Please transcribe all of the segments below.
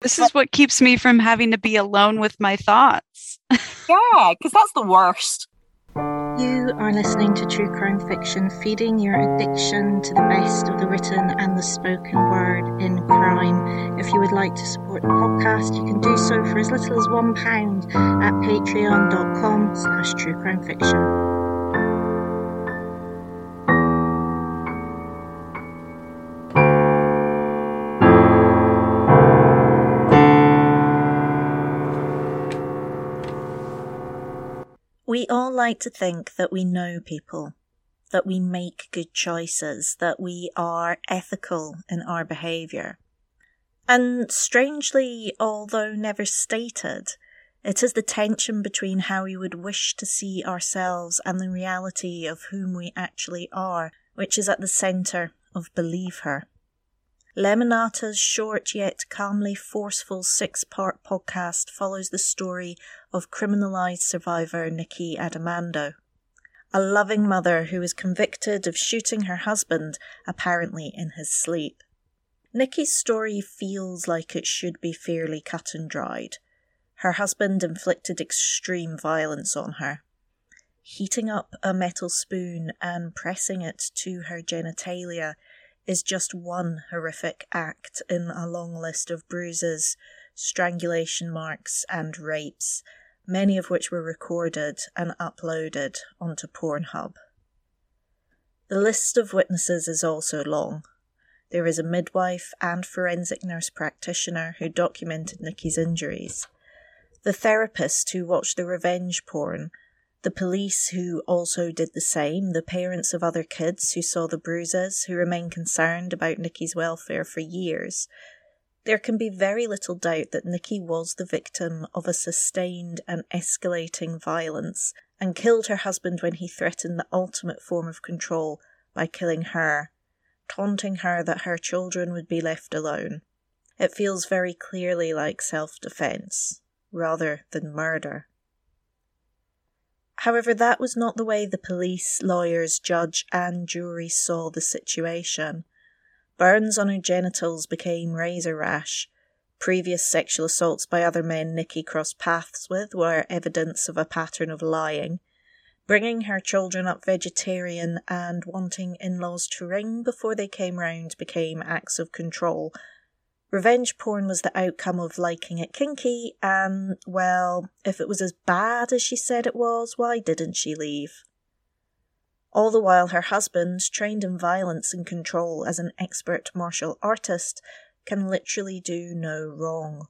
This is what keeps me from having to be alone with my thoughts. yeah, because that's the worst. You are listening to True Crime Fiction, feeding your addiction to the best of the written and the spoken word in crime. If you would like to support the podcast, you can do so for as little as £1 at patreon.com slash truecrimefiction. We all like to think that we know people, that we make good choices, that we are ethical in our behaviour. And strangely, although never stated, it is the tension between how we would wish to see ourselves and the reality of whom we actually are, which is at the centre of Believe Her. Lemonada's short yet calmly forceful six part podcast follows the story of criminalized survivor Nikki Addimando, a loving mother who is convicted of shooting her husband, apparently in his sleep. Nikki's story feels like it should be fairly cut and dried. Her husband inflicted extreme violence on her. Heating up a metal spoon and pressing it to her genitalia is just one horrific act in a long list of bruises, strangulation marks, and rapes, many of which were recorded and uploaded onto Pornhub. The list of witnesses is also long. There is a midwife and forensic nurse practitioner who documented Nikki's injuries. The therapist who watched the revenge porn the police who also did the same, the parents of other kids who saw the bruises, who remain concerned about Nikki's welfare for years. There can be very little doubt that Nikki was the victim of a sustained and escalating violence and killed her husband when he threatened the ultimate form of control by killing her, taunting her that her children would be left alone. It feels very clearly like self defense rather than murder. However, that was not the way the police, lawyers, judge, and jury saw the situation. Burns on her genitals became razor rash. Previous sexual assaults by other men Nikki crossed paths with were evidence of a pattern of lying. Bringing her children up vegetarian and wanting in laws to ring before they came round became acts of control Revenge porn was the outcome of liking it kinky, and, well, if it was as bad as she said it was, why didn't she leave? All the while, her husband, trained in violence and control as an expert martial artist, can literally do no wrong.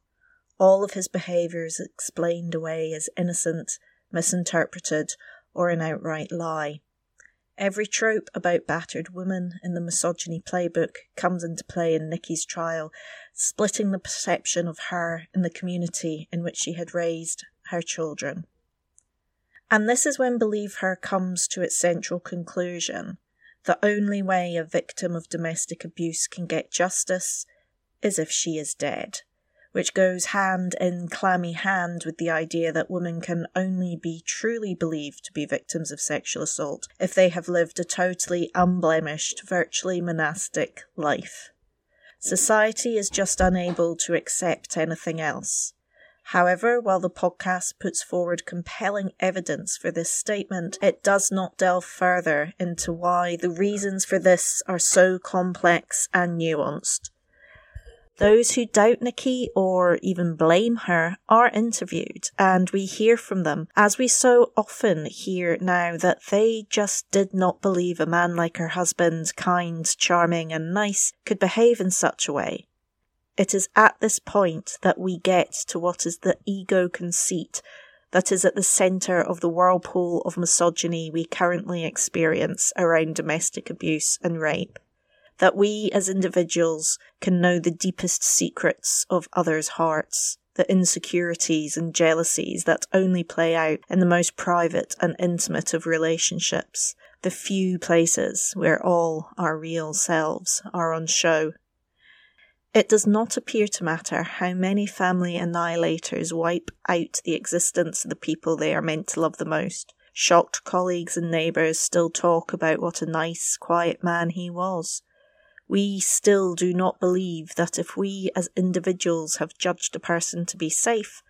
All of his behaviour is explained away as innocent, misinterpreted, or an outright lie. Every trope about battered women in the misogyny playbook comes into play in Nikki's trial, splitting the perception of her in the community in which she had raised her children. And this is when Believe Her comes to its central conclusion. The only way a victim of domestic abuse can get justice is if she is dead which goes hand in clammy hand with the idea that women can only be truly believed to be victims of sexual assault if they have lived a totally unblemished, virtually monastic life. Society is just unable to accept anything else. However, while the podcast puts forward compelling evidence for this statement, it does not delve further into why the reasons for this are so complex and nuanced. Those who doubt Nikki or even blame her are interviewed, and we hear from them, as we so often hear now, that they just did not believe a man like her husband, kind, charming, and nice, could behave in such a way. It is at this point that we get to what is the ego conceit that is at the centre of the whirlpool of misogyny we currently experience around domestic abuse and rape that we as individuals can know the deepest secrets of others' hearts, the insecurities and jealousies that only play out in the most private and intimate of relationships, the few places where all our real selves are on show. It does not appear to matter how many family annihilators wipe out the existence of the people they are meant to love the most. Shocked colleagues and neighbours still talk about what a nice, quiet man he was We still do not believe that if we as individuals have judged a person to be safe,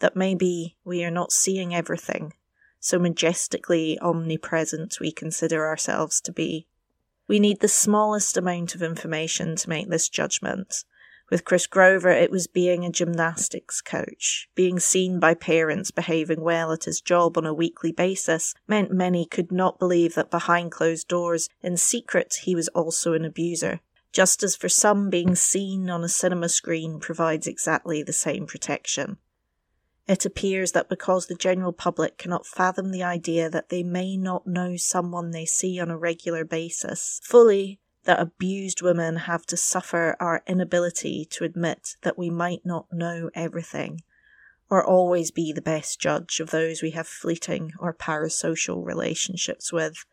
that maybe we are not seeing everything so majestically omnipresent we consider ourselves to be. We need the smallest amount of information to make this judgment. With Chris Grover, it was being a gymnastics coach. Being seen by parents behaving well at his job on a weekly basis meant many could not believe that behind closed doors, in secret, he was also an abuser. Just as for some, being seen on a cinema screen provides exactly the same protection. It appears that because the general public cannot fathom the idea that they may not know someone they see on a regular basis fully, that abused women have to suffer our inability to admit that we might not know everything, or always be the best judge of those we have fleeting or parasocial relationships with,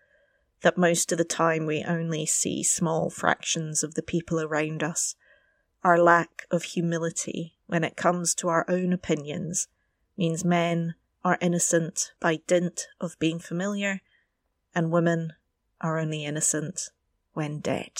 that most of the time we only see small fractions of the people around us. Our lack of humility when it comes to our own opinions means men are innocent by dint of being familiar, and women are only innocent when dead.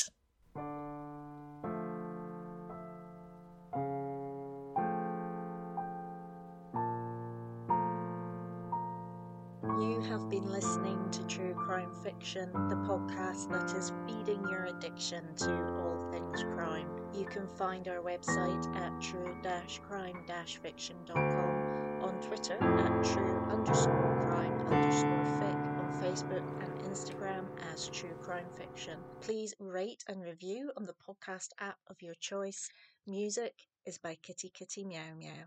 You have been listening to True Crime Fiction, the podcast that is feeding your addiction to all things crime. You can find our website at true-crime-fiction.com on Twitter at true underscore crime underscore fic, on Facebook True Crime Fiction. Please rate and review on the podcast app of your choice. Music is by Kitty Kitty Meow Meow.